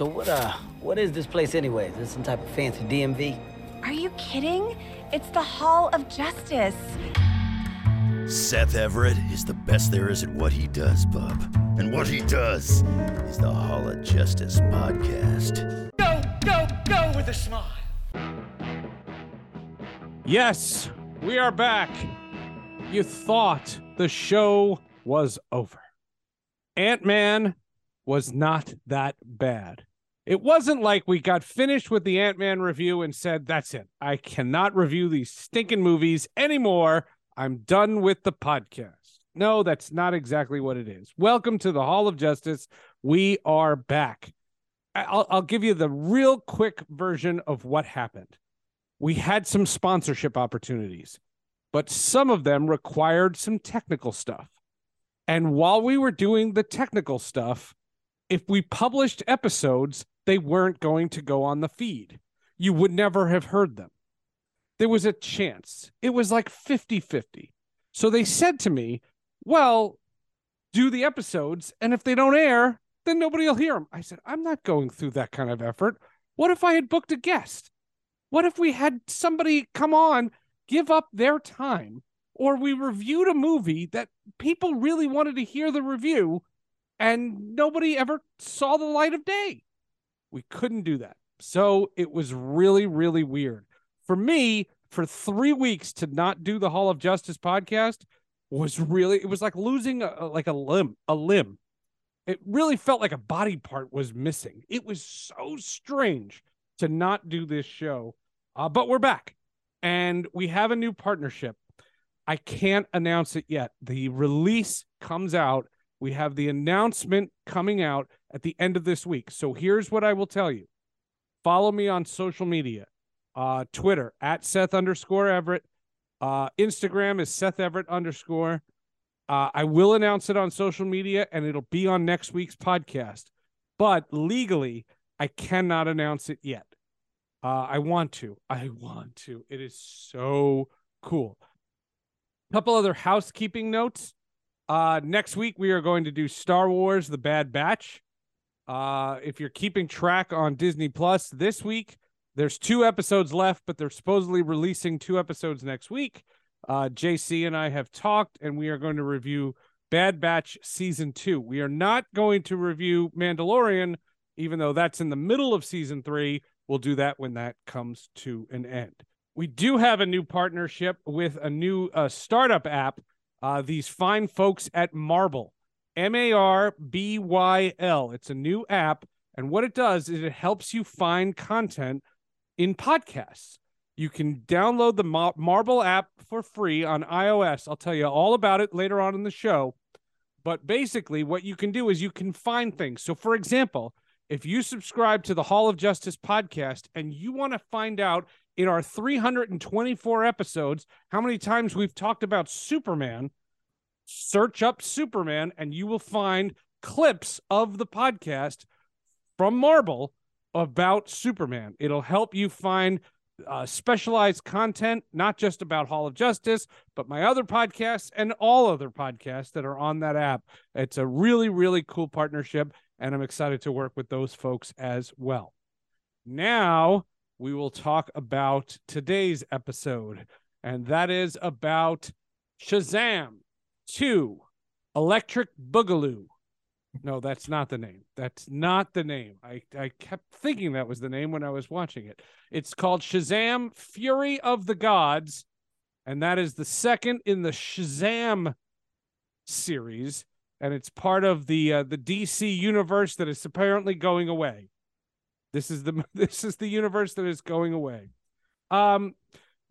So what uh what is this place anyway? Is this some type of fancy DMV? Are you kidding? It's the Hall of Justice. Seth Everett is the best there is at what he does, bub. And what he does is the Hall of Justice podcast. Go, go, go with a smile. Yes, we are back. You thought the show was over. Ant Man was not that bad. It wasn't like we got finished with the Ant Man review and said, that's it. I cannot review these stinking movies anymore. I'm done with the podcast. No, that's not exactly what it is. Welcome to the Hall of Justice. We are back. I'll, I'll give you the real quick version of what happened. We had some sponsorship opportunities, but some of them required some technical stuff. And while we were doing the technical stuff, if we published episodes, they weren't going to go on the feed. You would never have heard them. There was a chance. It was like 50 50. So they said to me, Well, do the episodes, and if they don't air, then nobody will hear them. I said, I'm not going through that kind of effort. What if I had booked a guest? What if we had somebody come on, give up their time, or we reviewed a movie that people really wanted to hear the review and nobody ever saw the light of day? We couldn't do that. So it was really, really weird. For me, for three weeks to not do the Hall of Justice podcast was really, it was like losing a, like a limb, a limb. It really felt like a body part was missing. It was so strange to not do this show. Uh, but we're back and we have a new partnership. I can't announce it yet. The release comes out. We have the announcement coming out at the end of this week. So here's what I will tell you follow me on social media uh, Twitter at Seth underscore Everett. Uh, Instagram is Seth Everett underscore. Uh, I will announce it on social media and it'll be on next week's podcast. But legally, I cannot announce it yet. Uh, I want to. I want to. It is so cool. Couple other housekeeping notes. Uh, next week we are going to do Star Wars: The Bad Batch. Uh, if you're keeping track on Disney Plus, this week there's two episodes left, but they're supposedly releasing two episodes next week. Uh, JC and I have talked, and we are going to review Bad Batch season two. We are not going to review Mandalorian, even though that's in the middle of season three. We'll do that when that comes to an end. We do have a new partnership with a new uh, startup app. Uh, these fine folks at Marbyl, M A R B Y L. It's a new app. And what it does is it helps you find content in podcasts. You can download the Mar- Marbyl app for free on iOS. I'll tell you all about it later on in the show. But basically, what you can do is you can find things. So, for example, if you subscribe to the Hall of Justice podcast and you want to find out in our 324 episodes how many times we've talked about Superman, search up Superman and you will find clips of the podcast from Marbyl about Superman. It'll help you find uh, specialized content, not just about Hall of Justice, but my other podcasts and all other podcasts that are on that app. It's a really, really cool partnership, and I'm excited to work with those folks as well. Now we will talk about today's episode, and that is about Shazam 2 Electric Boogaloo. No, that's not the name. That's not the name. I, I kept thinking that was the name when I was watching it. It's called Shazam Fury of the Gods, and that is the second in the Shazam series, and it's part of the uh, the DC universe that is apparently going away. This is the this is the universe that is going away. Um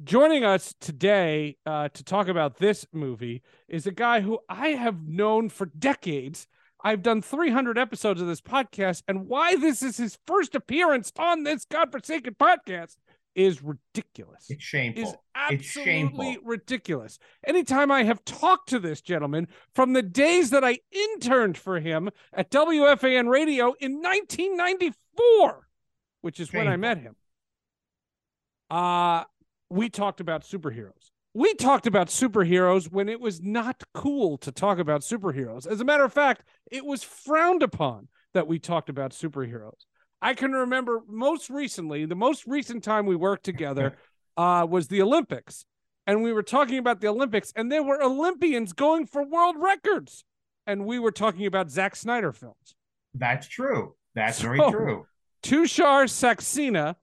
Joining us today uh, to talk about this movie is a guy who I have known for decades. I've done 300 episodes of this podcast, and why this is his first appearance on this godforsaken podcast is ridiculous. It's shameful. Is It's absolutely shameful. ridiculous. Anytime I have talked to this gentleman from the days that I interned for him at WFAN Radio in 1994, which is when I met him, uh, we talked about superheroes. We talked about superheroes when it was not cool to talk about superheroes. As a matter of fact, it was frowned upon that we talked about superheroes. I can remember most recently, the most recent time we worked together uh, was the Olympics. And we were talking about the Olympics, and there were Olympians going for world records. And we were talking about Zack Snyder films. That's true. That's very true. Tushar Saxena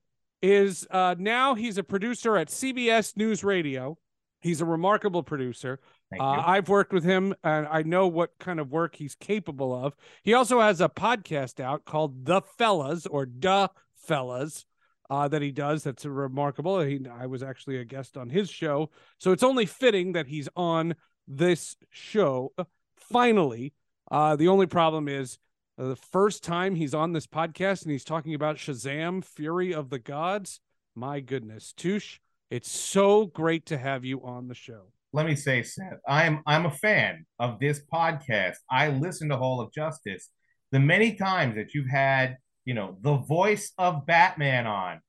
is uh, now he's a producer at CBS News Radio. He's a remarkable producer. Uh. I've worked with him and I know what kind of work he's capable of. He also has a podcast out called The Fellas or Duh Fellas uh, that he does. That's remarkable. He, I was actually a guest on his show. So it's only fitting that he's on this show. Finally, uh, the only problem is uh, the first time he's on this podcast and he's talking about Shazam, Fury of the Gods. My goodness, Touche, it's so great to have you on the show. Let me say, Seth, I'm I'm a fan of this podcast. I listen to Hall of Justice. The many times that you've had, you know, the voice of Batman on,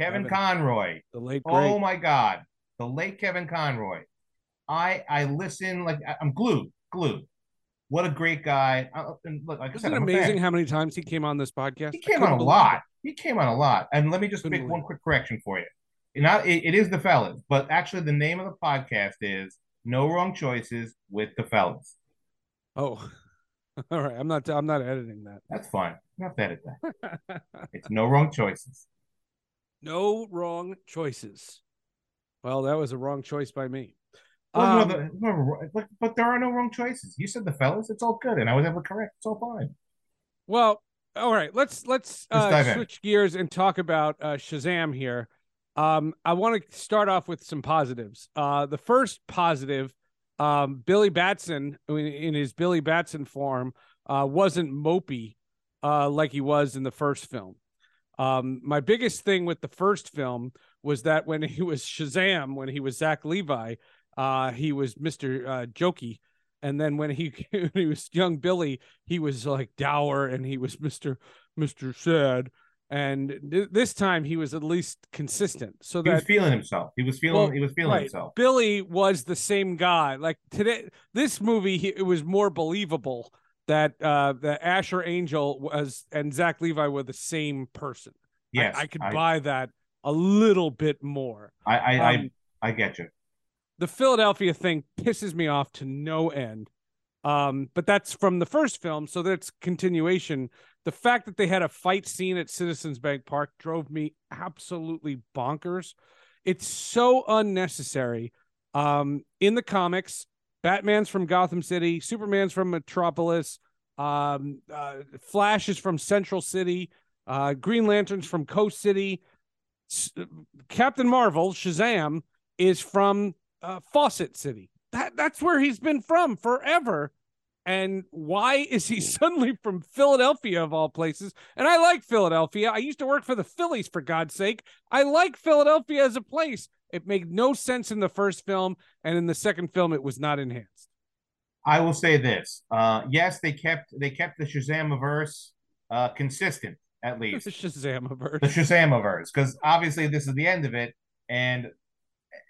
Kevin Kevin. Conroy. The late great. Oh my God, the late Kevin Conroy. I I listen like I'm glued, glued. What a great guy! I, and look, like Isn't said, it I'm amazing how many times he came on this podcast? He came on a lot. it. He came on a lot. And let me just Couldn't make one quick correction for you. Not it, it is the fellas, but actually the name of the podcast is No Wrong Choices with the Fellas. Oh, all right. I'm not. I'm not editing that. That's fine. You don't have to edit that. It's No Wrong Choices. no wrong choices. Well, that was a wrong choice by me. Um, no, the- but, but there are no wrong choices. You said the fellas. It's all good, and I was ever correct. It's all fine. Well, all right. Let's let's Let's uh, dive in. switch gears and talk about uh, Shazam here. Um, I want to start off with some positives. Uh, the first positive, um, Billy Batson in, in his Billy Batson form uh, wasn't mopey uh, like he was in the first film. Um, my biggest thing with the first film was that when he was Shazam, when he was Zach Levi, uh, he was Mr. Uh, Jokey. And then when he when he was young Billy, he was like dour and he was Mr. Mr. Sad. And th- this time he was at least consistent. So He was feeling himself. He was feeling. Well, he was feeling right. himself. Billy was the same guy. Like today, this movie, he, it was more believable that uh that Asher Angel was and Zach Levi were the same person. I- Yes, I, could I, buy that a little bit more. I, I, Um, I, I get you. The Philadelphia thing pisses me off to no end. Um, but that's from the first film, so that's continuation. The fact that they had a fight scene at Citizens Bank Park drove me absolutely bonkers. It's so unnecessary. Um, in the comics, Batman's from Gotham City, Superman's from Metropolis, um, uh, Flash is from Central City, uh, Green Lantern's from Coast City, S- Captain Marvel, Shazam, is from uh, Fawcett City. That that's where he's been from forever. And why is he suddenly from Philadelphia of all places? And I like Philadelphia. I used to work for the Phillies for God's sake. I like Philadelphia as a place. It made no sense in the first film, and in the second film, it was not enhanced. I will say this. Uh, yes, they kept they kept the Shazamiverse uh, consistent at least. a Shazamiverse. the Shazamiverse, because obviously this is the end of it, and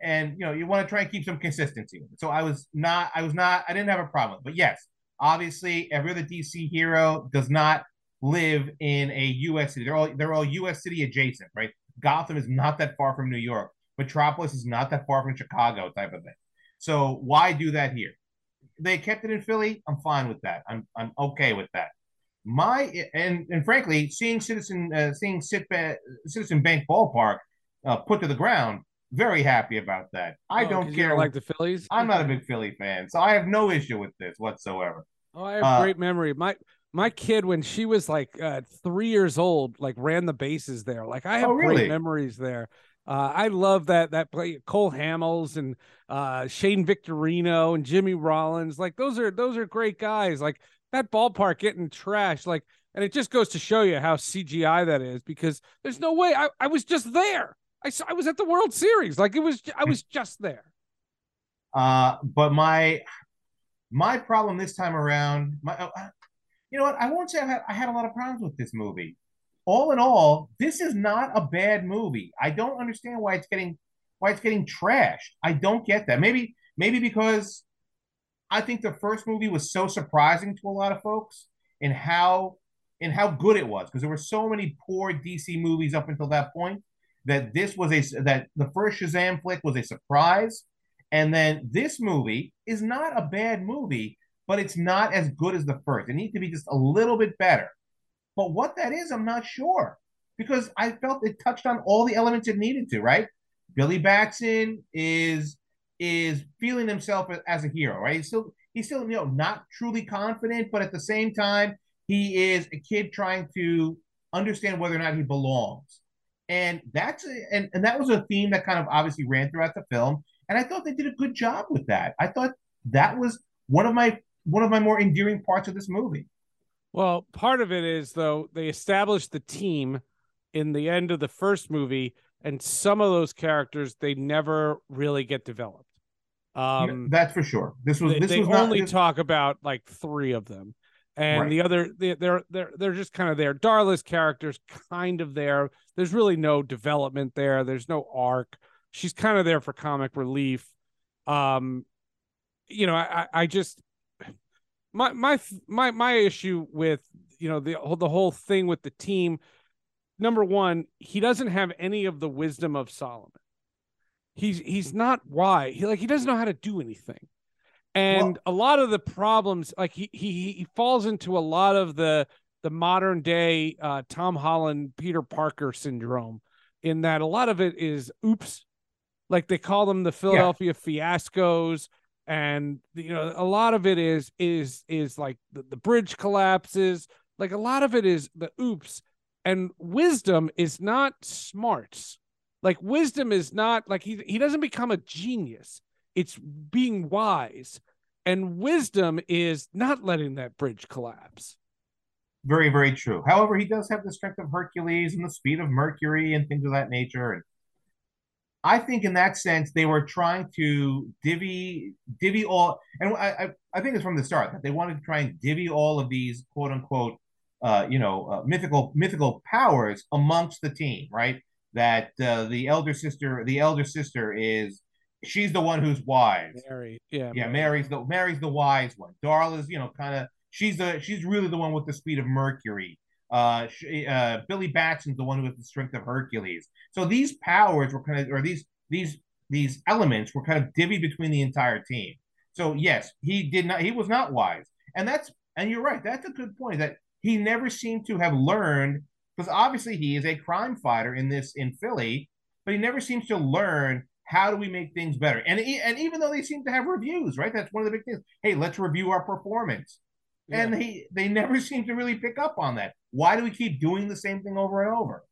and you know you want to try and keep some consistency. So I was not, I was not, I didn't have a problem. But yes, obviously every other DC hero does not live in a U.S. city. They're all they're all U.S. city adjacent, right? Gotham is not that far from New York. Metropolis is not that far from Chicago, type of thing. So why do that here? They kept it in Philly. I'm fine with that. I'm I'm okay with that. My and and frankly, seeing Citizen uh, seeing Citizen Bank Ballpark uh, put to the ground, very happy about that. I Oh, don't care. like the Phillies. I'm not a big Philly fan, so I have no issue with this whatsoever. Oh, I have Uh, great memory. My my kid, when she was like uh, three years old, like ran the bases there. Like I have Oh, really? great memories there. Uh, I love that that play Cole Hamels and uh, Shane Victorino and Jimmy Rollins. Like those are those are great guys. Like that ballpark getting trashed. Like, and it just goes to show you how CGI that is because there's no way. I, I was just there. I I was at the World Series. Like it was. I was just there. Uh, but my my problem this time around, my uh, you know what? I won't say I had, I had a lot of problems with this movie. All in all, this is not a bad movie. I don't understand why it's getting why it's getting trashed. I don't get that. Maybe maybe because I think the first movie was so surprising to a lot of folks in how in how good it was because there were so many poor DC movies up until that point that this was a that the first Shazam flick was a surprise and then this movie is not a bad movie but it's not as good as the first. It needs to be just a little bit better. But what that is, I'm not sure because I felt it touched on all the elements it needed to. Right? Billy Batson is is feeling himself as a hero. Right? He's still he's still you know not truly confident, but at the same time he is a kid trying to understand whether or not he belongs. And that's a, and, and that was a theme that kind of obviously ran throughout the film. And I thought they did a good job with that. I thought that was one of my one of my more endearing parts of this movie. Well, part of it is though they established the team in the end of the first movie, and some of those characters they never really get developed. Um, That's for sure. This was they, this they was only not, this, talk about like three of them, and Right. the other they, they're they're they're just kind of there. Darla's character's kind of there. There's really no development there. There's no arc. She's kind of there for comic relief. Um, you know, I I- I just my my my my issue with you know the whole the whole thing with the team. Number one, he doesn't have any of the wisdom of Solomon. He's he's not why He like he doesn't know how to do anything and a lot of the problems like he he he falls into a lot of the the modern day uh tom holland peter parker syndrome in that a lot of it is oops. Like they call them the philadelphia fiascos and you know a lot of it is is is like the, the bridge collapses. Like a lot of it is the oops. And wisdom is not smarts. Like wisdom is not like he he doesn't become a genius it's being wise and wisdom is not letting that bridge collapse very very true. However, he does have the strength of Hercules and the speed of Mercury and things of that nature. And I think in that sense they were trying to divvy divvy all, and I I, I think it's from the start that they wanted to try and divvy all of these quote unquote uh, you know uh, mythical mythical powers amongst the team, right? That uh, the elder sister the elder sister is she's the one who's wise. mary yeah Yeah, Mary's the Mary's the wise one. Darla's, you know, kind of she's the she's really the one with the speed of Mercury. Uh, she, uh, Billy Batson's the one with the strength of Hercules. So these powers were kind of, or these these these elements were kind of divvied between the entire team. So yes, he did not. He was not wise, and that's and you're right. That's a good point. That he never seemed to have learned because obviously he is a crime fighter in this in Philly, but he never seems to learn how do we make things better. And and even though they seem to have reviews, right? That's one of the big things. Hey, let's review our performance. And he they never seem to really pick up on that. Why do we keep doing the same thing over and over?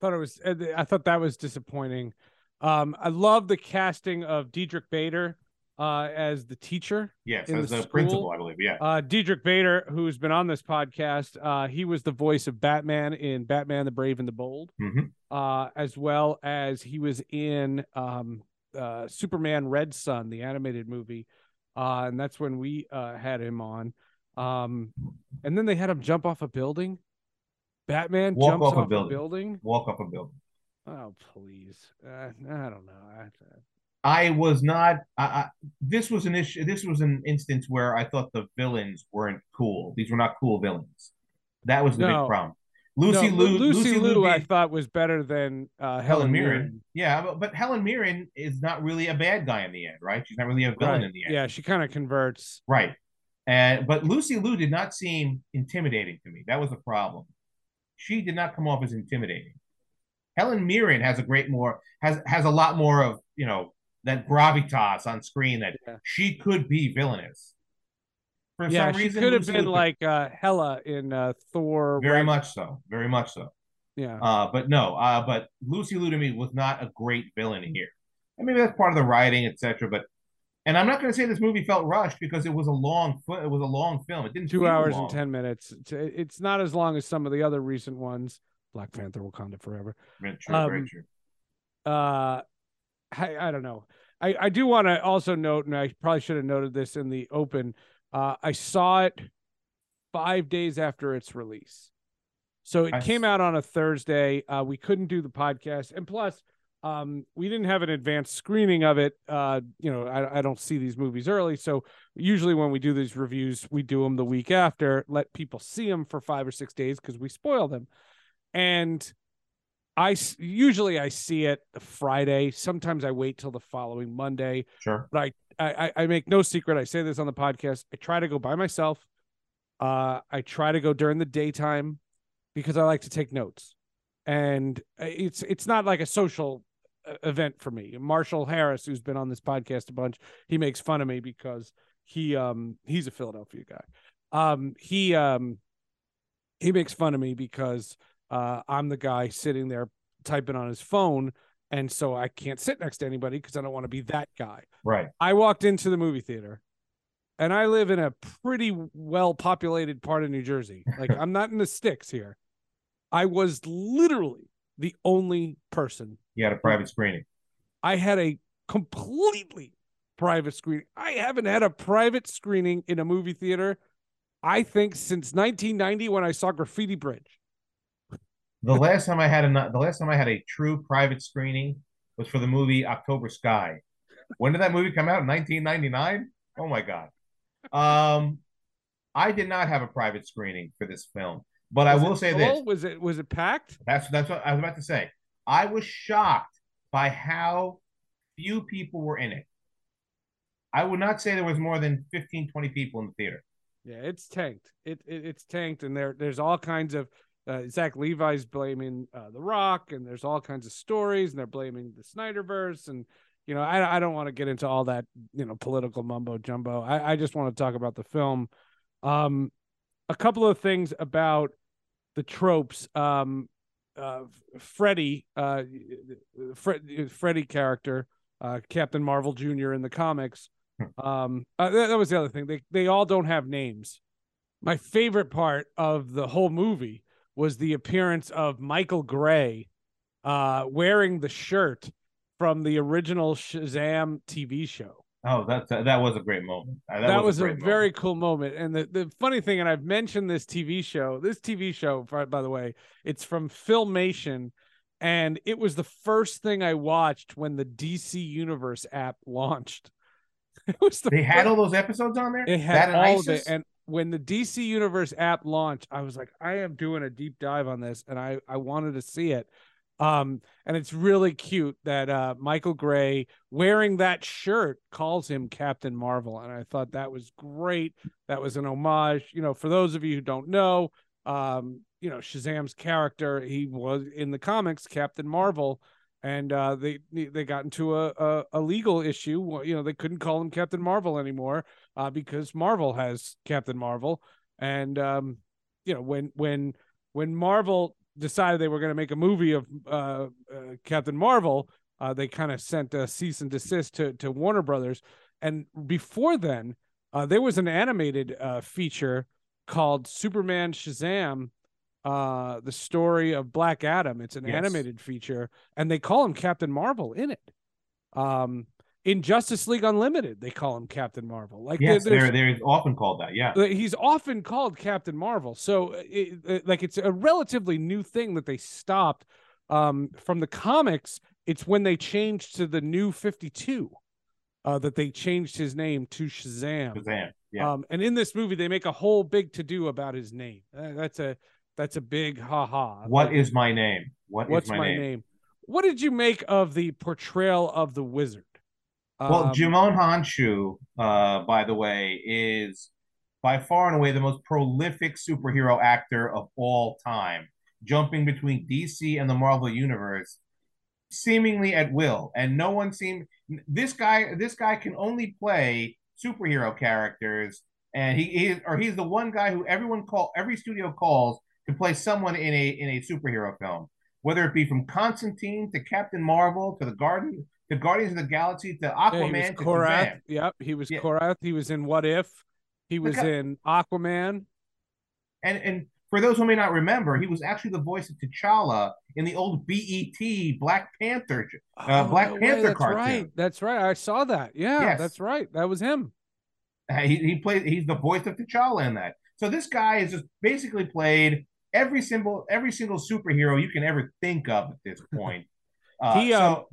thought it was i thought that was disappointing um i love the casting of diedrich bader uh as the teacher Yes, as the school. principal, I believe. Yeah. Uh, Diedrich Bader, who's been on this podcast, uh, he was the voice of Batman in Batman: The Brave and the Bold, Mhm. uh, as well as he was in um, uh, Superman: Red Sun, the animated movie, uh, and that's when we uh, had him on. Um, and then they had him jump off a building. Batman Walk jumps off a off, a building. building. Walk up a building. Oh please, uh, I don't know. I, I was not. I, I, this was an issue. This was an instance where I thought the villains weren't cool. These were not cool villains. That was the No. big problem. Lucy no, Liu. Lucy, Liu, I thought was better than uh, Helen Helen Mirren. Mirren. Yeah, but, but Helen Mirren is not really a bad guy in the end, right? She's not really a villain Right. in the end. Yeah, she kind of converts. Right. And but Lucy Liu did not seem intimidating to me. That was the problem. She did not come off as intimidating. Helen Mirren has a great more has has a lot more of you know that gravitas on screen that Yeah. she could be villainous. For yeah, some she reason, could have been like uh, Hela in uh, Thor. very much so, very much so. Yeah. Uh, but no, uh, but Lucy Liu was not a great villain here. And maybe that's part of the writing, etc. But and I'm not going to say this movie felt rushed because it was a long it was a long film. It didn't two hours long. and 10 minutes it's, not as long as some of the other recent ones black panther wakanda forever Very true, very Um, true. uh I, I don't know i i do want to also note and i probably should have noted this in the open uh i saw it five days after its release. So it came out on a thursday. Uh we couldn't do the podcast. And plus um we didn't have an advanced screening of it. Uh you know I, I don't see these movies early. So usually when we do these reviews we do them the week after let people see them for five or six days because we spoil them. And I usually I see it Friday. Sometimes I wait till the following Monday. Sure. But I, I I make no secret. I say this on the podcast. I try to go by myself. Uh, I try to go during the daytime because I like to take notes, and uh, it's it's not like a social uh, event for me. Marshall Harris, who's been on this podcast a bunch, he makes fun of me because he um he's a Philadelphia guy. Um he um he makes fun of me because uh, I'm the guy sitting there typing on his phone, and so I can't sit next to anybody because I don't want to be that guy. Right. I walked into the movie theater, and I live in a pretty well populated part of New Jersey. Like I'm not in the sticks here. I was literally the only person. You had a private screening. I had a completely private screening. I haven't had a private screening in a movie theater. I think since 1990 when I saw Graffiti Bridge. The last time I had a the last time I had a true private screening was for the movie October Sky. When did that movie come out? 1999. Oh my god. Um, I did not have a private screening for this film, but I will say full? this. Was it was it packed? That's that's what I was about to say. I was shocked by how few people were in it. I would not say there was more than 15, 20 people in the theater. Yeah, it's tanked. It, it it's tanked, and there there's all kinds of uh, Zach Levi's blaming uh, The Rock, and there's all kinds of stories, and they're blaming the Snyderverse, and you know I I don't want to get into all that you know political mumbo jumbo. I I just want to talk about the film. Um, a couple of things about the tropes. Um, uh, Freddy, uh, Fred, Freddy character, uh, Captain Marvel Jr. in the comics. Um, uh, that, that was the other thing. They they all don't have names. My favorite part of the whole movie was the appearance of Michael Gray, uh, wearing the shirt from the original Shazam TV show. Oh, that that, that was a great moment. Uh, That, was, a, great very moment. cool moment. And the, the funny thing, and I've mentioned this TV show, this TV show, by the way, it's from Filmation. And it was the first thing I watched when the DC Universe app launched. It was the They had all those episodes on there. it had That all of it. And when the DC Universe app launched, I was like, I am doing a deep dive on this, and I I wanted to see it. Um, and it's really cute that uh Michael Gray wearing that shirt calls him Captain Marvel, and I thought that was great. That was an homage. You know, for those of you who don't know, um, you know, Shazam's character, he was in the comics Captain Marvel and uh, they they got into a, a, a legal issue. You know, they couldn't call him Captain Marvel anymore uh, because Marvel has Captain Marvel, and um, you know when when when Marvel decided they were going to make a movie of uh, uh, Captain Marvel, uh, they kind of sent a cease and desist to to Warner Brothers, and before then, uh, there was an animated feature called Superman Shazam uh the story of Black Adam. It's an Yes. animated feature and they call him Captain Marvel in it. Um in Justice League Unlimited, they call him Captain Marvel. Like Yes, they're they're often called that. Yeah. he's often called Captain Marvel. So it, it- like it's a relatively new thing that they stopped um from the comics. It's when they changed to the new 52 uh that they changed his name to Shazam. Shazam. Yeah. Um, and in this movie, they make a whole big to do about his name. Uh, that's a that's a big ha ha. what is my name? What is what's my, my, name? name? What did you make of the portrayal of the wizard? Well, Um, Djimon Hounsou, uh, by the way, is by far and away the most prolific superhero actor of all time, jumping between DC and the Marvel universe seemingly at will. And no one seemed this guy. This guy can only play superhero characters, and he is, or he's the one guy who everyone call every studio calls to play someone in a in a superhero film, whether it be from Constantine to Captain Marvel to the Garden to Guardians of the Galaxy to Yeah, Aquaman to Korath. Yep, he was Yeah. Korath. He was in What If. He was in Aquaman. And and for those who may not remember, he was actually the voice of T'Challa in the old BET Black Panther uh, Oh, Black no way, that's cartoon. Right. That's right. I saw that. Yeah, Yes. that's right. That was him. Uh, He, he played. He's the voice of T'Challa in that. So this guy has just basically played every single every single superhero you can ever think of at this point. Uh, He, so- um,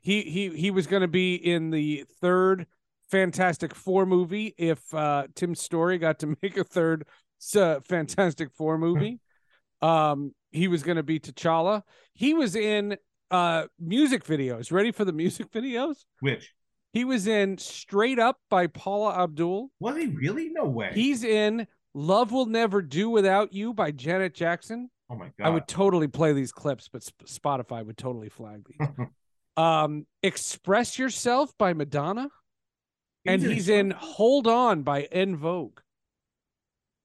He he he was going to be in the third Fantastic Four movie if uh, Tim Story got to make a third uh, Fantastic Four movie. um, he was going to be T'Challa. He was in uh music videos. Ready for the music videos? which He was in Straight Up by Paula Abdul. was he really? No way. He's in Love Will Never Do Without You by Janet Jackson. oh my god. I would totally play these clips, but Spotify would totally flag these. um, Express Yourself by Madonna, and he's in Hold On by En Vogue.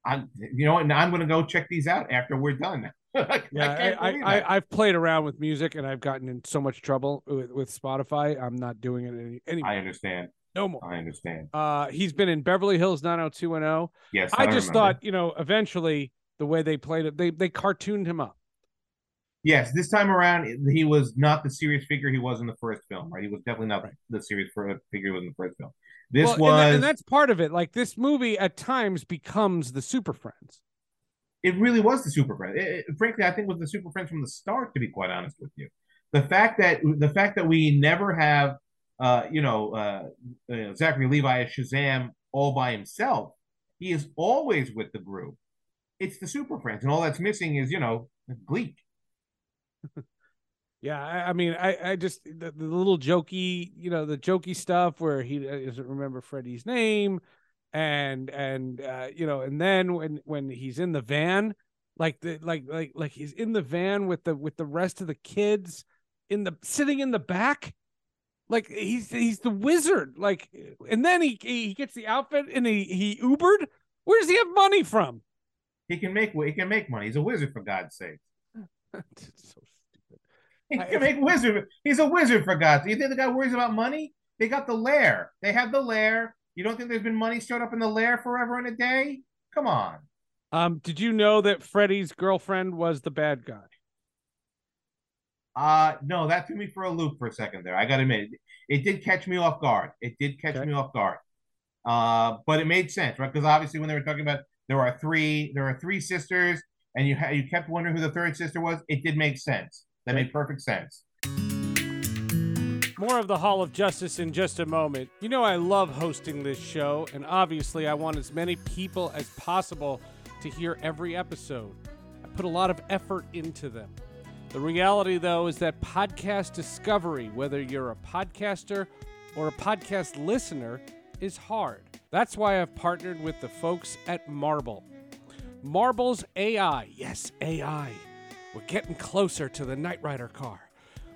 I'm, you know? Now I'm going to go check these out after we're done. I Yeah, I, I. I, I've played around with music and I've gotten in so much trouble with, with Spotify. I'm not doing it any, anymore. I understand. No more. I understand. Uh, he's been in Beverly Hills 90210. Yes, I I just remember. thought, you know, eventually the way they played it, they they cartooned him up. Yes, this time around he was not the serious figure he was in the first film. Right, he was definitely not the serious figure he was in the first film. This Well, and was and that's part of it. Like this movie at times becomes the Super Friends. it really was the Super Friends. It- it- frankly, I think it was the Super Friends from the start. To be quite honest with you, the fact that the fact that we never have, uh, you know, uh, uh, Zachary Levi as Shazam all by himself, he is always with the group. It's the Super Friends, and all that's missing is you know Gleek. Yeah, I, I mean, I, I just the, the little jokey, you know, the jokey stuff where he doesn't remember Freddie's name, and and uh, you know, and then when when he's in the van, like the like like like he's in the van with the with the rest of the kids in the sitting in the back, like he's he's the wizard, like, and then he he gets the outfit and he he Ubered. Where does he have money from? He can make he can make money. He's a wizard for God's sake. So stupid. He I- can make wizard. He's a wizard for God's sake. You think the guy worries about money? They got the lair. They have the lair. You don't think there's been money stored up in the lair forever and a day? Come on. Um, did you know that Freddie's girlfriend was the bad guy? Uh no, that threw me for a loop for a second there. I gotta admit, it, it did catch me off guard. It did catch Okay. me off guard. Uh, but it made sense, right? Because obviously, when they were talking about there are three, there are three sisters, and you ha- you kept wondering who the third sister was. It did make sense. That made perfect sense. More of the Hall of Justice in just a moment. You know, I love hosting this show, and obviously, I want as many people as possible to hear every episode. I put a lot of effort into them. The reality, though, is that podcast discovery, whether you're a podcaster or a podcast listener, is hard. That's why I've partnered with the folks at Marbyl. Marbyl's AI, yes, AI. We're getting closer to the Knight Rider car.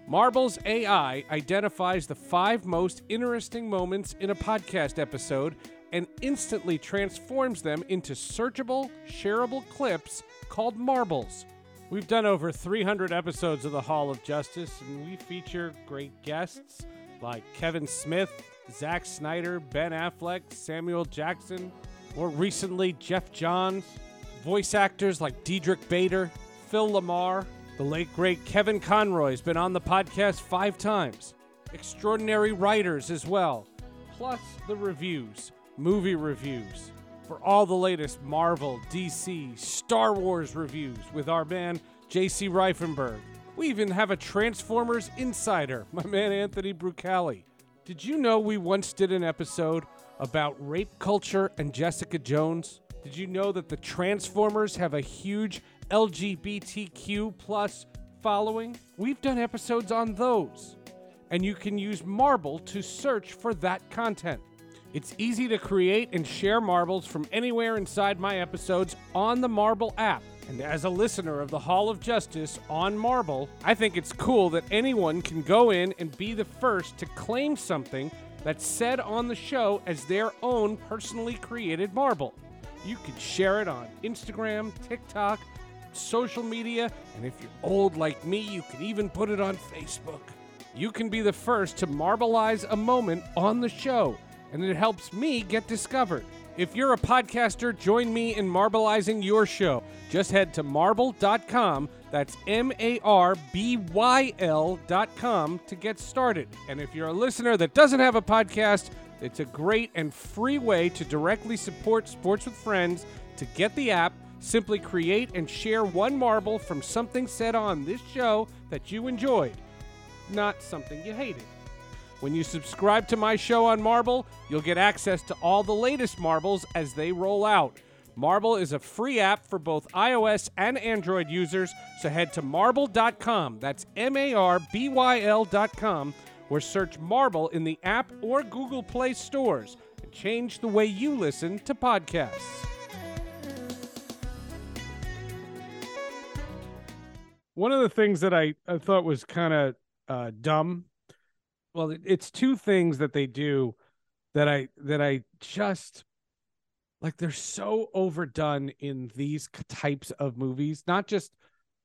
Marbyl's AI identifies the five most interesting moments in a podcast episode and instantly transforms them into searchable, shareable clips called Marbles. We've done over 300 episodes of the Hall of Justice, and we feature great guests like Kevin Smith, Zack Snyder, Ben Affleck, Samuel Jackson, more recently, Geoff Johns, voice actors like Diedrich Bader, Phil LaMarr, the late great Kevin Conroy's been on the podcast five times, extraordinary writers as well, plus the reviews, movie reviews, for all the latest Marvel, DC, Star Wars reviews with our man JC Reifenberg. We even have a Transformers insider, my man Anthony Brucali. Did you know we once did an episode about rape culture and Jessica Jones? Did you know that the Transformers have a huge LGBTQ plus following? We've done episodes on those. And you can use Marbyl to search for that content. It's easy to create and share marbles from anywhere inside my episodes on the Marbyl app. And as a listener of the Hall of Justice on Marbyl, I think it's cool that anyone can go in and be the first to claim something that's said on the show as their own personally created marble. You can share it on Instagram, TikTok, social media, and if you're old like me, you can even put it on Facebook. You can be the first to marbleize a moment on the show, and it helps me get discovered. If you're a podcaster, join me in marbleizing your show. Just head to marbyl.com, that's M A R B Y L.com, to get started. And if you're a listener that doesn't have a podcast, it's a great and free way to directly support Sports with Friends. To get the app, simply create and share one marble from something said on this show that you enjoyed, not something you hated. When you subscribe to my show on Marbyl, you'll get access to all the latest marbles as they roll out. Marbyl is a free app for both iOS and Android users, so head to marbyl.com. That's M A R B Y L.com, or search Marbyl in the app or Google Play stores and change the way you listen to podcasts. One of the things that I, I thought was kind of uh, dumb well it's two things that they do that i that i just like they're so overdone in these types of movies not just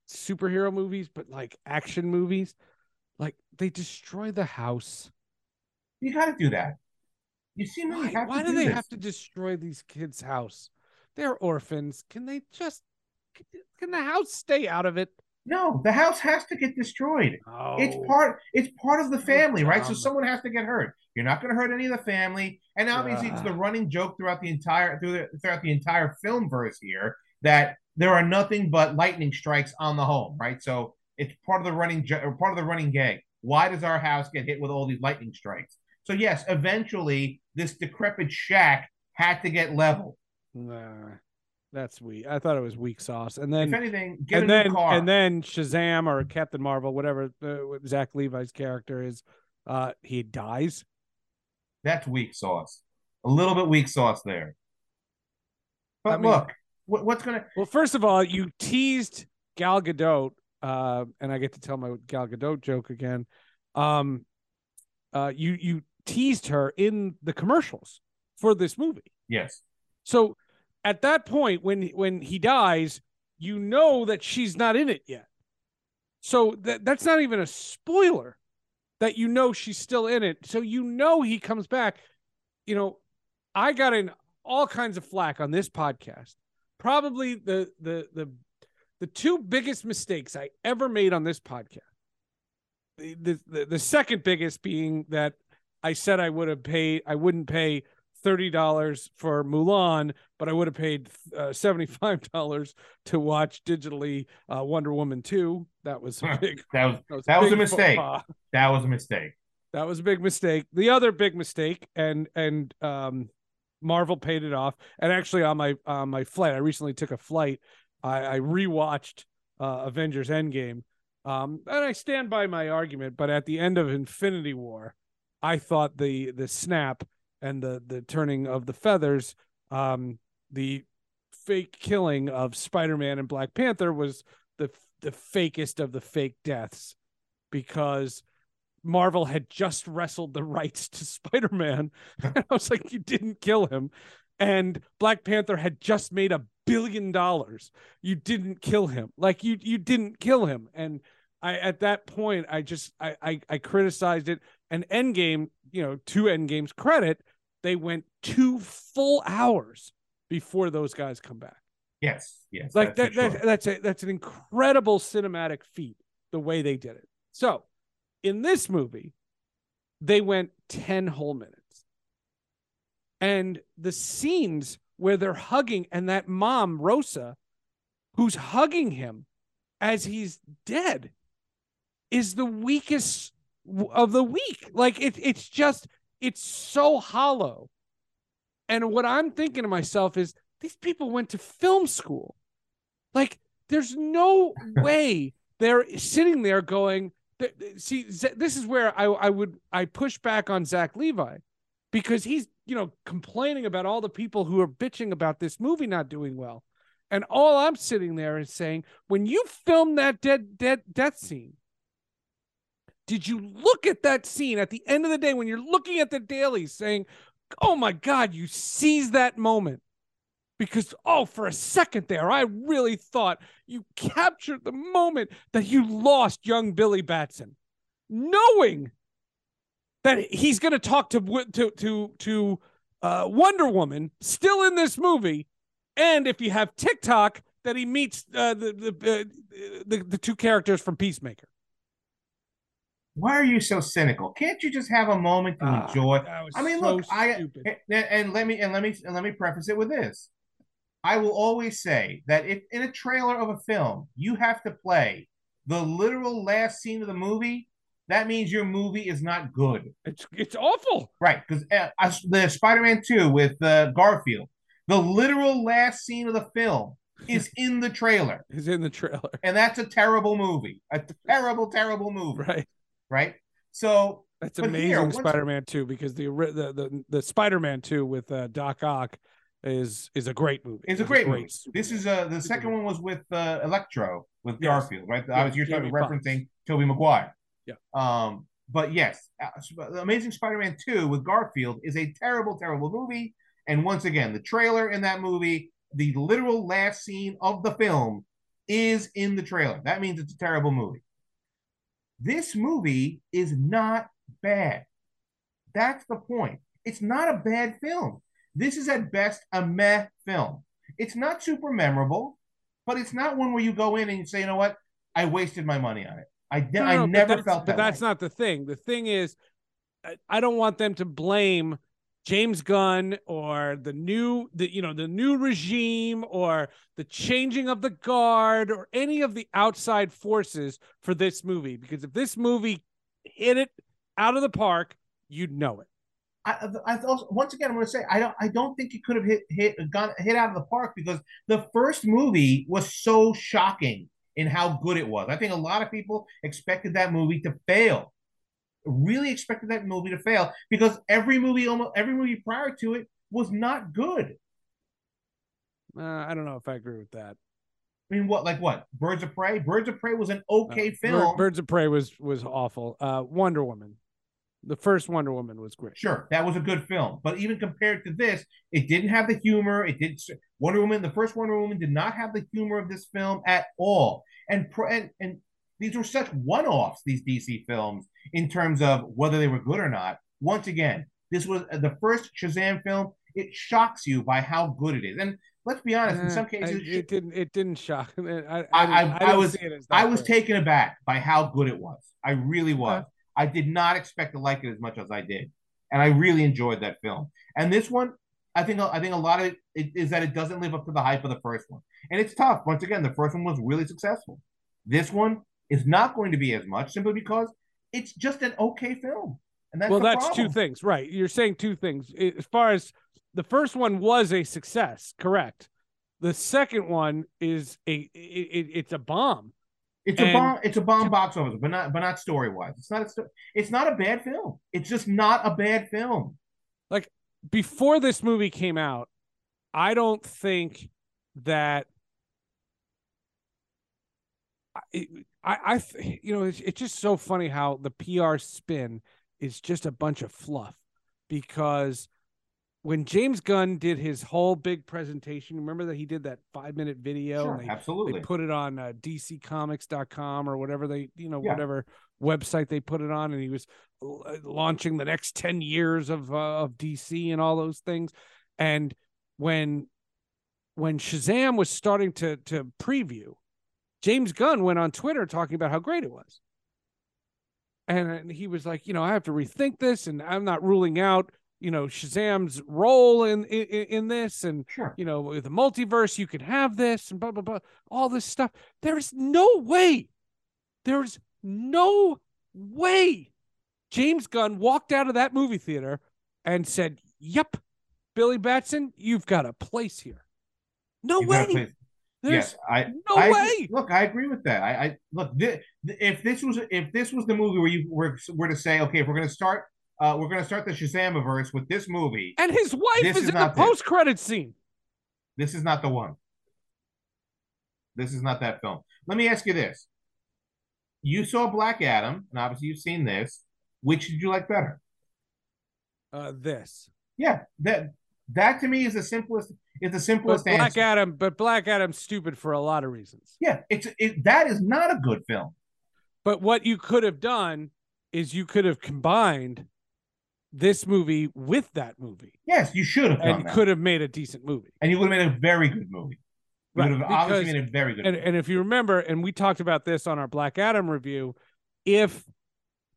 superhero movies but like action movies. Like they destroy the house. You got to do that. You see, why, you why? to do do they have to destroy these kids house? They're orphans. Can they just can the house stay out of it No, the house has to get destroyed. oh It's part. It's part of the family, right? So someone has to get hurt. You're not going to hurt any of the family, and obviously it's the running joke throughout the entire through the, throughout the entire film verse here that there are nothing but lightning strikes on the home, right? So it's part of the running or part of the running gag. Why does our house get hit with all these lightning strikes? So yes, eventually this decrepit shack had to get leveled. Nah, that's weak i thought it was weak sauce and then if anything, get and a then new car. and then Shazam or Captain Marvel, whatever uh, Zach Levi's character is, uh, he dies. That's weak sauce. A little bit weak sauce there. But I mean- look, what, what's gonna Well, first of all, you teased Gal Gadot, uh, and I get to tell my Gal Gadot joke again. Um, uh, you you teased her in the commercials for this movie. yes. So at that point, when when he dies, you know that she's not in it yet. So that that's not even a spoiler that you know she's still in it. So you know he comes back. You know, I got in all kinds of flack on this podcast. Probably the the the the two biggest mistakes I ever made on this podcast. The the the, the second biggest being that I said I would have paid I wouldn't pay thirty dollars for Mulan, but I would have paid uh, seventy five dollars to watch digitally uh, Wonder Woman two. That was a big. That was That was, That was a mistake. that was a mistake. That was a big mistake. The other big mistake, and and um, Marvel paid it off. And actually, on my on my flight, I recently took a flight. I, I rewatched uh, Avengers Endgame, um, and I stand by my argument. But at the end of Infinity War, I thought the the snap and the the turning of the feathers, um, the fake killing of Spider Man and Black Panther was the the fakest of the fake deaths, because Marvel had just wrestled the rights to Spider Man. and I was like, you didn't kill him. And Black Panther had just made a billion dollars. You didn't kill him. Like you you didn't kill him. And I at that point I just I I, I criticized it. And Endgame, you know, to Endgame's credit, they went two full hours before those guys come back Yes, yes. like that, that's for that sure. that's a that's an incredible cinematic feat the way they did it so in this movie they went 10 whole minutes and the scenes where they're hugging and that mom rosa who's hugging him as he's dead is the weakest of the weak. Like it, it's just it's so hollow. And what i'm thinking to myself is these people went to film school. Like, there's no way they're sitting there going. See, this is where I I would I push back on Zach Levi because he's you know complaining about all the people who are bitching about this movie not doing well, and all I'm sitting there is saying, when you filmed that dead dead death scene, did you look at that scene at the end of the day when you're looking at the dailies saying, "Oh my God, you seized that moment"? because oh for a second there i really thought you captured the moment that you lost young billy batson knowing that he's going to talk to to to to uh, wonder woman still in this movie and if you have tiktok that he meets uh, the the, uh, the the two characters from peacemaker Why are you so cynical? Can't you just have a moment to Ah, enjoy? I mean, so look, I stupid. and, and let me and let me and let me preface it with this. I will always say that if in a trailer of a film you have to play the literal last scene of the movie, that means your movie is not good. it's it's awful Right, because uh, the Spider-Man 2 with uh, Garfield, the literal last scene of the film is in the trailer, is in the trailer and that's a terrible movie, a terrible, terrible movie, right right? So That's amazing, here, Spider-Man Two, because the the the, the Spider-Man Two with uh, Doc Ock is is a great movie. it's a great movie. This is uh, the second one was with uh, Electro with Yes. Garfield, right? I was you're talking referencing Tobey Maguire. Yeah. Um, but yes, uh, the Amazing Spider-Man 2 with Garfield is a terrible, terrible movie. And once again, the trailer in that movie, the literal last scene of the film is in the trailer. That means it's a terrible movie. This movie is not bad. That's the point. It's not a bad film. This is at best a meh film. It's not super memorable, but it's not one where you go in and you say, you know what, I wasted my money on it. I, de- No, I never felt But that. that's way. not the thing. The thing is, I don't want them to blame James Gunn or the new the you know the new regime or the changing of the guard or any of the outside forces for this movie because if this movie hit it out of the park, you'd know it. I, I also, once again, I'm going to say I don't. I don't think it could have hit hit gone hit out of the park because the first movie was so shocking in how good it was. I think a lot of people expected that movie to fail. Really expected that movie to fail because every movie, almost every movie prior to it, was not good. Uh, I don't know if I agree with that. I mean, what like what? Birds of Prey. Birds of Prey was an okay Uh, film. Birds of Prey was was awful. Uh, Wonder Woman, the first Wonder Woman was great. Sure, that was a good film, but even compared to this, it didn't have the humor. It did Wonder Woman. The first Wonder Woman did not have the humor of this film at all, and and, and these were such one-offs. These DC films, in terms of whether they were good or not. Once again, this was the first Shazam film. It shocks you by how good it is, and let's be honest. in Eh, some cases, it didn't. It didn't shock. I, I, I- I- I, was- it I was great. taken aback by how good it was. I really was. I did not expect to like it as much as I did, and I really enjoyed that film. And this one, I think, I think a lot of it is that it doesn't live up to the hype of the first one, and it's tough. Once again, the first one was really successful. This one is not going to be as much simply because it's just an okay film, and that's well, that's problem. two things, right? You're saying two things. As far as the first one was a success, correct? The second one is a it, it, it's a bomb. It's a bomb. It's a bomb box office, but not but not story wise. It's not. A it's not a bad film. It's just not a bad film. Like before this movie came out, I don't think that I, I, I th- you know, it's, it's just so funny how the PR spin is just a bunch of fluff because when James Gunn did his whole big presentation, remember that he did that five minute video Sure, and they, absolutely. they put it on uh, dccomics.com or whatever they, you know, Yeah. whatever website they put it on. And he was uh, launching the next 10 years of, uh, of DC and all those things. And when, when Shazam was starting to, to preview, James Gunn went on Twitter talking about how great it was. And, he was like, you know, I have to rethink this and I'm not ruling out, you know, Shazam's role in in, in this and Sure. you know, with the multiverse, you can have this and blah blah blah, all this stuff. There's no way, there's no way James Gunn walked out of that movie theater and said, Yep, Billy Batson, you've got a place here. No You way. There's yes, I no I, way. Look, I agree with that. I, I look thi- if this was if this was the movie where you were were to say, okay, if we're going to start, uh, we're going to start the Shazamiverse with this movie. And his wife is, is in the post credit scene. This is not the one. This is not that film. Let me ask you this: You saw Black Adam, and obviously you've seen this. Which did you like better? Uh, this. Yeah, that That to me is the simplest. Is the simplest But Black answer. Adam, but Black Adam's stupid for a lot of reasons. Yeah, it's it, that is not a good film. But what you could have done is you could have combined this movie with that movie Yes, you should have done and could have made a decent movie. and you would have made a very good movie. You Right, would have obviously made a very good. And, movie. and if you remember, and we talked about this on our Black Adam review, if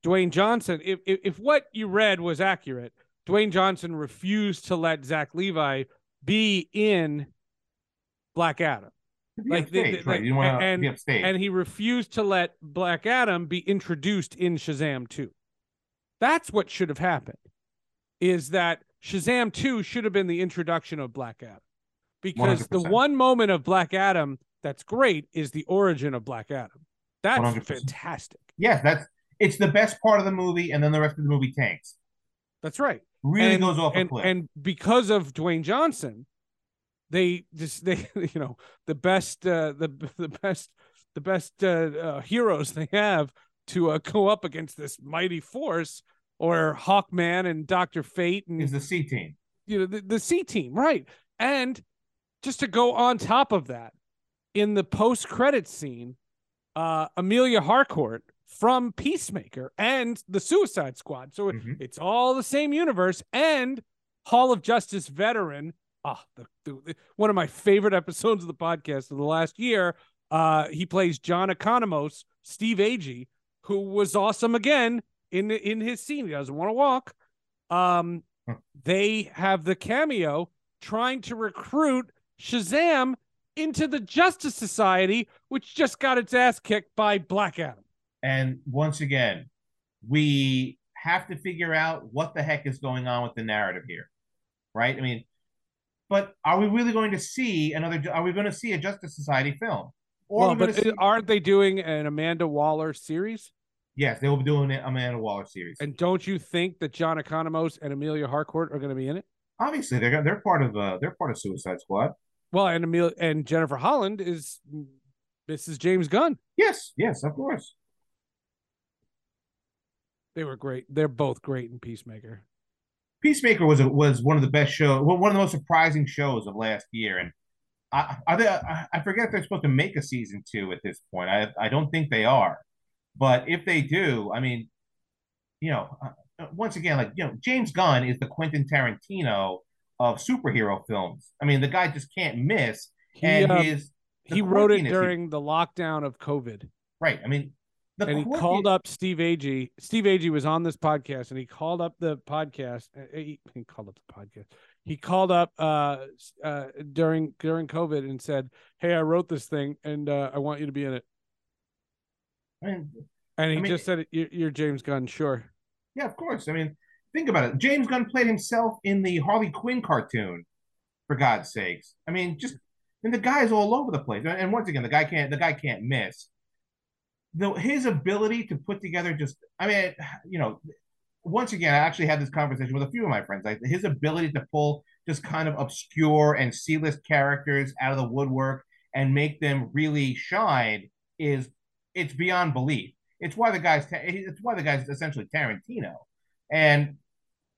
Dwayne Johnson, if if, if what you read was accurate, Dwayne Johnson refused to let Zach Levi be in Black Adam. Like, the- the- right? like, You want to and- and he refused to let Black Adam be introduced in Shazam 2. That's what should have happened. Is that Shazam 2 should have been the introduction of Black Adam. Because the 100%. one moment of Black Adam that's great is the origin of Black Adam. That's 100%. fantastic. yes, that's it's the best part of the movie, and then the rest of the movie tanks. That's right. Really and, goes off and, a cliff. and because of Dwayne Johnson, they just they you know the best uh, the the best the best uh, uh, heroes they have to uh, go up against this mighty force or Hawkman and Doctor Fate and is the C team. you know the, the C team, right? And just to go on top of that, in the post credit scene, uh, Amelia Harcourt from Peacemaker and the Suicide Squad. So Mhm. it's all the same universe and Hall of Justice veteran. Ah, the, the, the- one of my favorite episodes of the podcast of the last year. Uh, he plays John Economos, Steve Agee, who was awesome again in in his scene. He doesn't want to walk. Um, they have the cameo trying to recruit Shazam into the Justice Society, which just got its ass kicked by Black Adam. And once again, we have to figure out what the heck is going on with the narrative here, right? I mean, but are we really going to see another? Are we going to see a Justice Society film? Or well, but see? aren't they doing an Amanda Waller series? Yes, they will be doing an Amanda Waller series. And don't you think that John Economos and Amelia Harcourt are going to be in it? Obviously, they're they're part of uh they're part of Suicide Squad. Well, and Amelia and Jennifer Holland is Mrs. James Gunn. Yes, yes, of course. They were great. They're both great in Peacemaker. Peacemaker was a, was one of the best shows, one of the most surprising shows of last year, and I they, I I forget if they're supposed to make a season two at this point. I I don't think they are, but if they do, I mean, you know, uh, once again, like you know, James Gunn is the Quentin Tarantino of superhero films. I mean, the guy just can't miss, He, and uh, his he wrote it quirkiness he- during the lockdown of COVID. right. I mean, the and he called up Steve Agee. Steve Agee was on this podcast, and he called up the podcast. uh, He, he called up the podcast. He called up uh, uh, during during COVID and said, "Hey, I wrote this thing, and uh, I want you to be in it." Mean, And he I mean- just said, "You're, you're James Gunn, sure." Yeah, of course. I mean, think about it. James Gunn played himself in the Harley Quinn cartoon, for God's sakes. I mean, just and the guy's all over the place. And once again, the guy can't the guy can't miss. The his ability to put together just I mean, you know, once again, I actually had this conversation with a few of my friends. Like his ability to pull just kind of obscure and C-list characters out of the woodwork and make them really shine is it's beyond belief. It's why the guy's it's why the guy's essentially Tarantino, and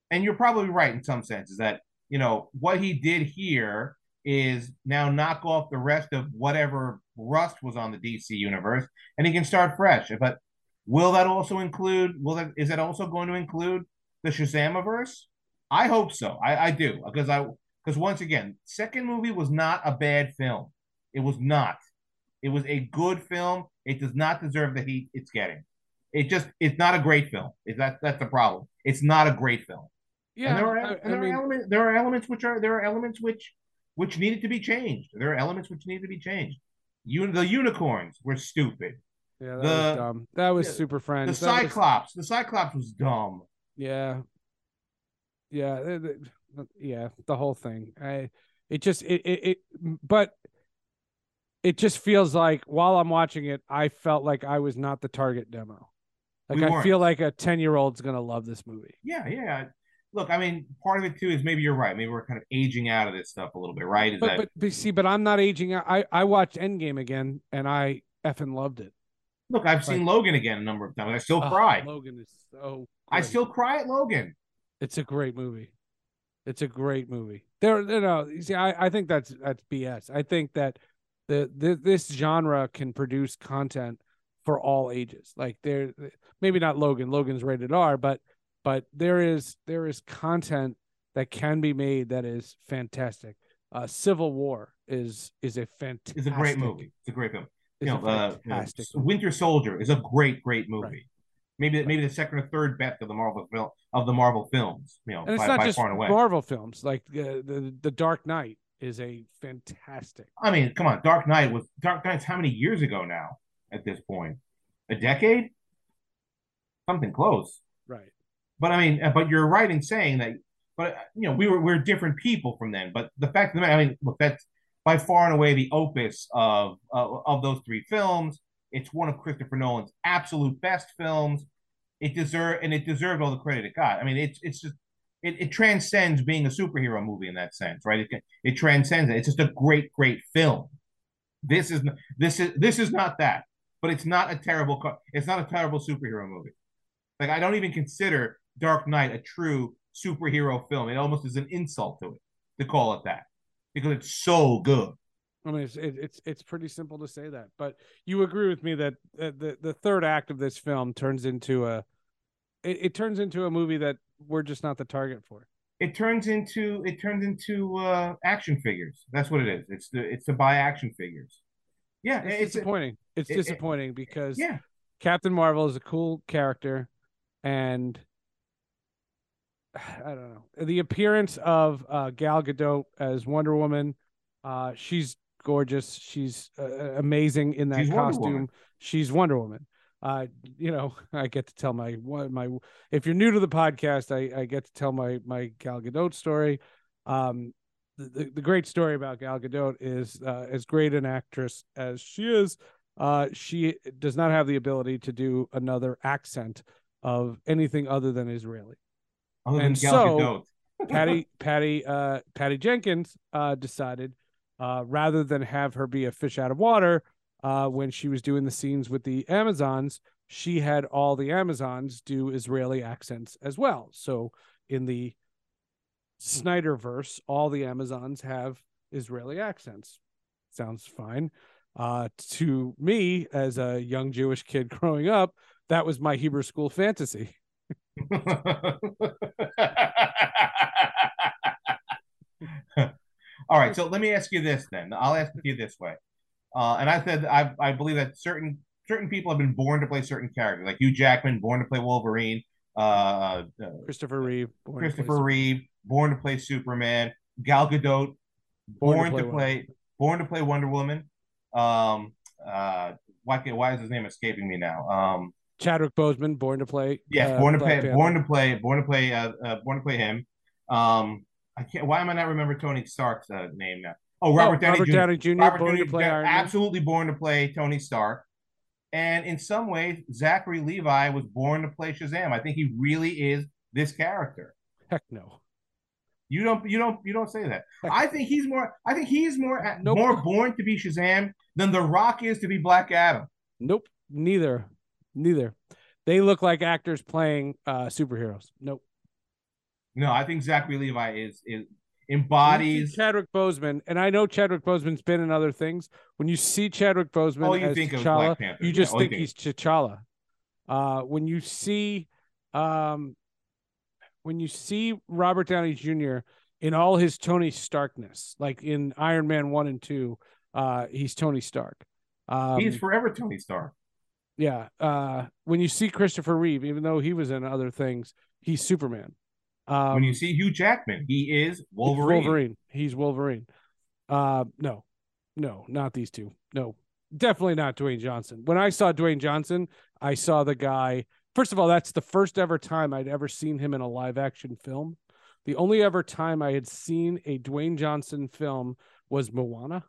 and you're probably right in some senses that you know what he did here is now knock off the rest of whatever rust was on the DC universe, and he can start fresh. But will that also include? Will that is that also going to include the Shazamiverse? I hope so. I, I do because I because once again, second movie was not a bad film. It was not. It was a good film. It does not deserve the heat it's getting. It just it's not a great film. Is that that's the problem? It's not a great film. Yeah, and there are, I, and I mean, are elements there are elements which are there are elements which which needed to be changed. There are elements which need to be changed. You the unicorns were stupid. yeah, that the- was dumb. That was yeah, Super Friends. The That was- Cyclops, the Cyclops was dumb. Yeah. Yeah, yeah, the whole thing. I it just it, it it but it just feels like while I'm watching it, I felt like I was not the target demo. Like We I weren't. feel like a 10-year-old's going to love this movie. Yeah, yeah. Look, I mean, part of it too is maybe you're right. Maybe we're kind of aging out of this stuff a little bit, right? Is But, that but but see, but I'm not aging out. I I watched Endgame again and I effing loved it. look? I've seen Logan again a number of times. I still Oh, cry. Logan is so I still cry at Logan. It's a great movie. It's a great movie. There, you know, you see, I, I think that's that's BS. I think that the, the this genre can produce content for all ages. Like there, maybe not Logan. Logan's rated R, but but there is there is content that can be made that is fantastic. Uh, Civil War is is a fantastic. It's a great movie. It's a great film. You know, uh, fantastic uh, Winter Soldier is a great, great movie. Right. Maybe maybe the second or third best of the Marvel film of the Marvel films. You know, and it's by, not by just far and away. Marvel films. Like uh, the the Dark Knight is a fantastic. I mean, come on, Dark Knight was Dark Knight's how many years ago now? At this point, a decade, something close. But I mean, uh, but you're right in saying that. But uh, you know, we were we're different people from then. But the fact matter, I mean, look, that's by far and away the opus of uh, of those three films. It's one of Christopher Nolan's absolute best films. It deserved and it deserved all the credit it got. I mean, it's it's just it, it transcends being a superhero movie in that sense, right? It it transcends it. It's just a great, great film. This is this is this is not that, but it's not a terrible. It's not a terrible superhero movie. Like I don't even consider Dark Knight a true superhero film. It almost is an insult to it to call it that because it's so good. I mean, it's it, it's it's pretty simple to say that, but you agree with me that uh, the the third act of this film turns into a it, it turns into a movie that we're just not the target for. It turns into it turns into uh, action figures. That's what it is. It's the it's to buy action figures. Yeah, It's, it's, disappointing. It's it- it- disappointing because yeah. Captain Marvel is a cool character, and I don't know the appearance of uh, Gal Gadot as Wonder Woman. Uh, she's gorgeous. She's uh, amazing in that She's costume. Woman. She's Wonder Woman. Uh, you know, I get to tell my my. If you're new to the podcast, I I get to tell my my Gal Gadot story. Um, the, the, the great story about Gal Gadot is uh, as great an actress as she is, uh, she does not have the ability to do another accent of anything other than Israeli. Other and so Patty Patty uh, Patty Jenkins uh, decided uh, rather than have her be a fish out of water uh, when she was doing the scenes with the Amazons, she had all the Amazons do Israeli accents as well. So in the Snyderverse, all the Amazons have Israeli accents. Sounds fine. Uh, to me, as a young Jewish kid growing up, that was my Hebrew school fantasy. All right, so let me ask you this then. I'll ask you this way. Uh, and I said I, I believe that certain certain people have been born to play certain characters, like Hugh Jackman, born to play Wolverine, uh, uh, Christopher Reeve, born to play Christopher Reeve, born to play Superman, Gal Gadot, born, to, play, born to play Wonder Woman. Um, uh, why why is his name escaping me now? Um, Chadwick Boseman, born to play. Yes, uh, born to play, born to play, born to play, uh, uh, born to play him. Um, I can't. Why am I not remember Tony Stark's uh, name now? Oh, Robert Oh, Downey Robert Jr. Downey Jr., Robert born to play. Iron Man. absolutely born to play Tony Stark. And in some ways, Zachary Levi was born to play Shazam. I think he really is this character. Heck no. You don't, you don't, you don't say that. I think he's more. I think he's more Nope. more born to be Shazam than The Rock is to be Black Adam. Nope. Neither. Neither. They look like actors playing uh superheroes. Nope. No, I think Zachary Levi is is you embodies. Chadwick Boseman, and I know Chadwick Boseman's been in other things. When you see Chadwick Boseman All you as think of T'Challa, Black Panther. you Yeah, just all you think think he's T'Challa. Uh, when you see, um, when you see Robert Downey Jr. in all his Tony Starkness, like in Iron Man one and two, uh, he's Tony Stark. Um, he's forever Tony Stark. Yeah. Uh, when you see Christopher Reeve, even though he was in other things, he's Superman. Um, when you see Hugh Jackman, he is Wolverine. Wolverine. He's Wolverine. Uh, no, no, not these two. No, definitely not Dwayne Johnson. When I saw Dwayne Johnson, I saw the guy. First of all, that's the first ever time I'd ever seen him in a live action film. The only ever time I had seen a Dwayne Johnson film was Moana.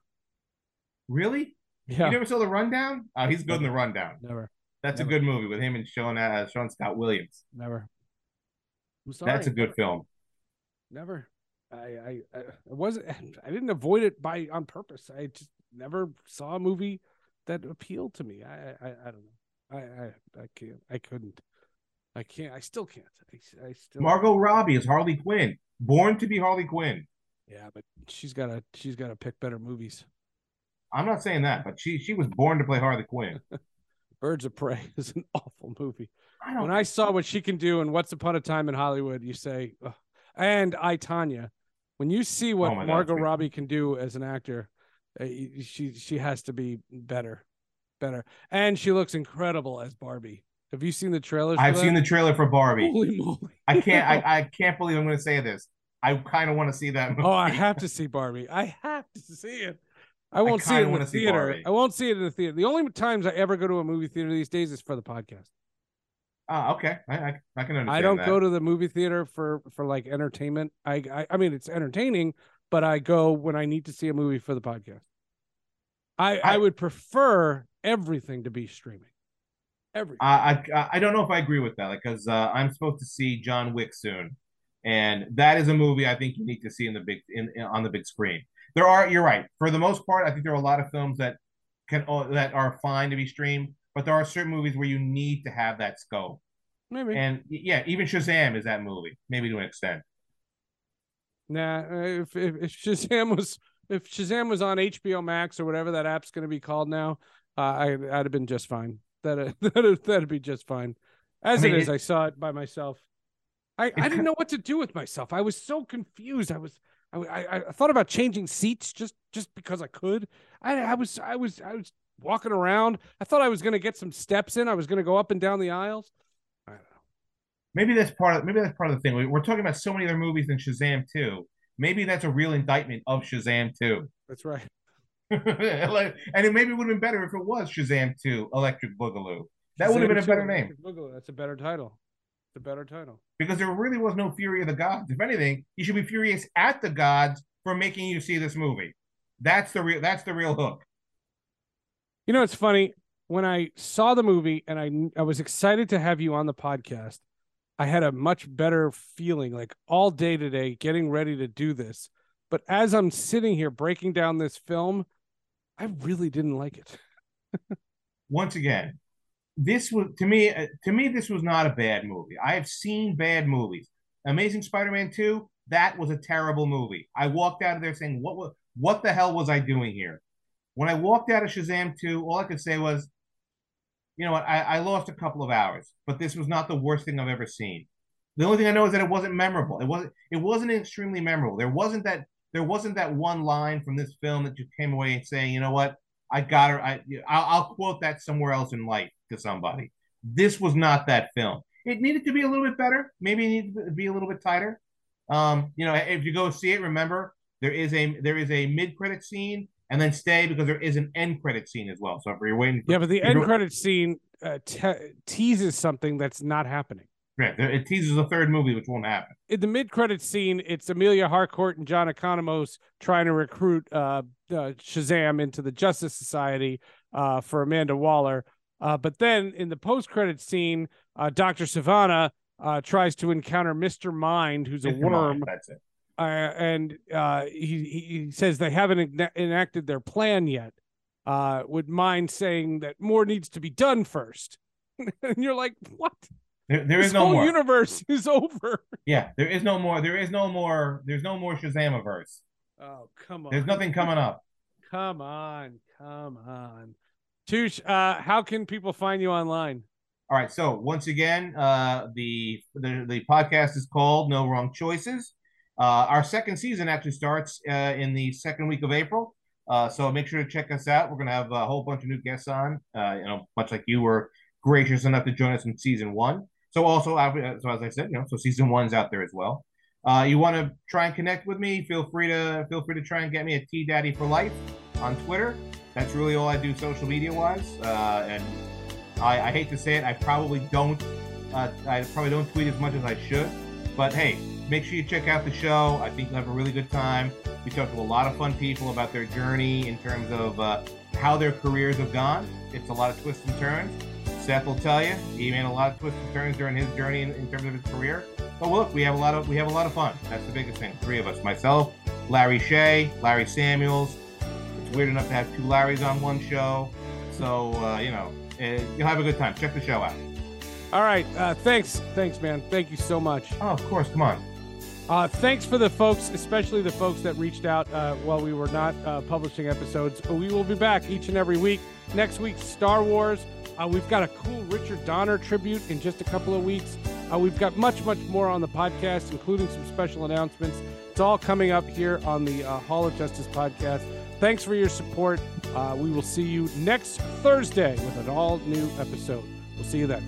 Really? Yeah, You never saw the Rundown? Oh, he's good in the Rundown. never, That's Never. a good movie with him and Sean uh, Sean Scott Williams. never. I'm sorry. That's a good film. Never. I, I, I wasn't. I didn't avoid it by on purpose. I just never saw a movie that appealed to me. I, I, I don't know. I, I, I can't. I couldn't. I can't. I still can't. I, I still. Margot Robbie is Harley Quinn, born to be Harley Quinn. Yeah, but she's got to. She's got to pick better movies. I'm not saying that, but she she was born to play Harley Quinn. Birds of Prey is an awful movie. I. When I saw what she can do in Once Upon a Time in Hollywood, you say, Ugh. and I Tanya. When you see what Oh my God, Margot Robbie can do as an actor, uh, she she has to be better, better, and she looks incredible as Barbie. Have you seen the trailer? I've seen the trailer for Barbie. Holy moly! I can't. I, I can't believe I'm going to say this. I kind of want to see that movie. oh, I have to see Barbie. I have to see it. I won't see it in the theater. I won't see it in the theater. The only times I ever go to a movie theater these days is for the podcast. Ah, okay. I, I, I can understand. I don't that. go to the movie theater for for like entertainment. I, I I mean it's entertaining, but I go when I need to see a movie for the podcast. I I, I- would prefer everything to be streaming. Everything. I, I I don't know if I agree with that, like, because uh, I'm supposed to see John Wick soon, and that is a movie I think you need to see in the big in, in- on the big screen. There are, you're right. For the most part, I think there are a lot of films that can uh, that are fine to be streamed, but there are certain movies where you need to have that scope. Maybe. And yeah, even Shazam is that movie, maybe to an extent. nah. uh, If, if if Shazam was if Shazam was on HBO Max or whatever that app's going to be called now, uh, I I'd have been just fine. That that that'd be just fine. As I mean, it is, it- I saw it by myself. I, I didn't know what to do with myself. I was so confused. I was I, I, I thought about changing seats just just because I could. I I was I was I was walking around. I thought I was going to get some steps in. I was going to go up and down the aisles. I don't know. Maybe that's part of maybe that's part of the thing. We- We're talking about so many other movies than Shazam 2. Maybe that's a real indictment of Shazam 2. That's right. And it maybe would have been better if it was Shazam 2 Electric Boogaloo. That would have been a better name Boogaloo. That's a better title. It's a better title. because there really was no Fury of the Gods. If anything, you should be furious at the gods for making you see this movie. That's the real that's the real hook. You know, it's funny when I saw the movie and I I was excited to have you on the podcast. I had a much better feeling like all day today getting ready to do this. But as I'm sitting here breaking down this film, I really didn't like it. Once again, this was to me uh, to me this was not a bad movie. I have seen bad movies. Amazing Spider-Man 2, that was a terrible movie. I walked out of there saying, "What what the hell was I doing here?" When I walked out of Shazam 2, all I could say was, "You know what? I, I lost a couple of hours, but this was not the worst thing I've ever seen." The only thing I know is that it wasn't memorable. It wasn't it wasn't extremely memorable. There wasn't that there wasn't that one line from this film that you came away and saying, "You know what? I got her. I I'll quote that somewhere else in life to somebody." This was not that film. It needed to be a little bit better. Maybe it needed to be a little bit tighter. Um, you know, if you go see it, remember there is a there is a mid credit scene, and then stay because there is an end credit scene as well. So if you're waiting, for, Yeah, but the end credit scene uh, te- teases something that's not happening. yeah, it teases a third movie, which won't happen. in the mid-credit scene, it's Amelia Harcourt and John Economos trying to recruit uh, uh, Shazam into the Justice Society uh, for Amanda Waller. Uh, but then in the post-credit scene, uh, Doctor Sivana uh, tries to encounter Mister Mind, who's a Mr. Mind, worm, that's it. uh, and uh, he he says they haven't ena- enacted their plan yet. Uh, with Mind saying that more needs to be done first, and you're like, what? There, there this no whole more. universe is over. Yeah, there is no more. There is no more. There's no more Shazamiverse. Oh, come on. There's nothing coming up. Come on, come on. Tushar, uh, how can people find you online? All right. So once again, uh, the, the the podcast is called No Wrong Choices. Uh, our second season actually starts uh, in the second week of April. Uh, so make sure to check us out. We're gonna have a whole bunch of new guests on. Uh, you know, much like you were gracious enough to join us in season one. So also, so as I said, you know, so season one's out there as well. Uh, you want to try and connect with me? Feel free to feel free to try and get me at T Daddy for Life on Twitter. That's really all I do social media wise. Uh, and I, I hate to say it, I probably don't. Uh, I probably don't tweet as much as I should. But hey, make sure you check out the show. I think you'll have a really good time. We talk to a lot of fun people about their journey in terms of uh, how their careers have gone. It's a lot of twists and turns. Seth will tell you he made a lot of twists and turns during his journey in, in terms of his career. But look, we have a lot of we have a lot of fun. That's the biggest thing. Three of us: myself, Larry Shea, Larry Samuels. Weird enough to have two Larrys on one show. So uh, you know, uh, you'll have a good time. Check the show out. All right. Uh, thanks. Thanks, man. Thank you so much. Oh, of course. Come on. Uh, thanks for the folks, especially the folks that reached out uh, while we were not uh, publishing episodes. We will be back each and every week. Next week, Star Wars. Uh, we've got a cool Richard Donner tribute in just a couple of weeks. Uh, we've got much, much more on the podcast, including some special announcements. It's all coming up here on the uh, Hall of Justice podcast. Thanks for your support. Uh, we will see you next Thursday with an all new episode. We'll see you then.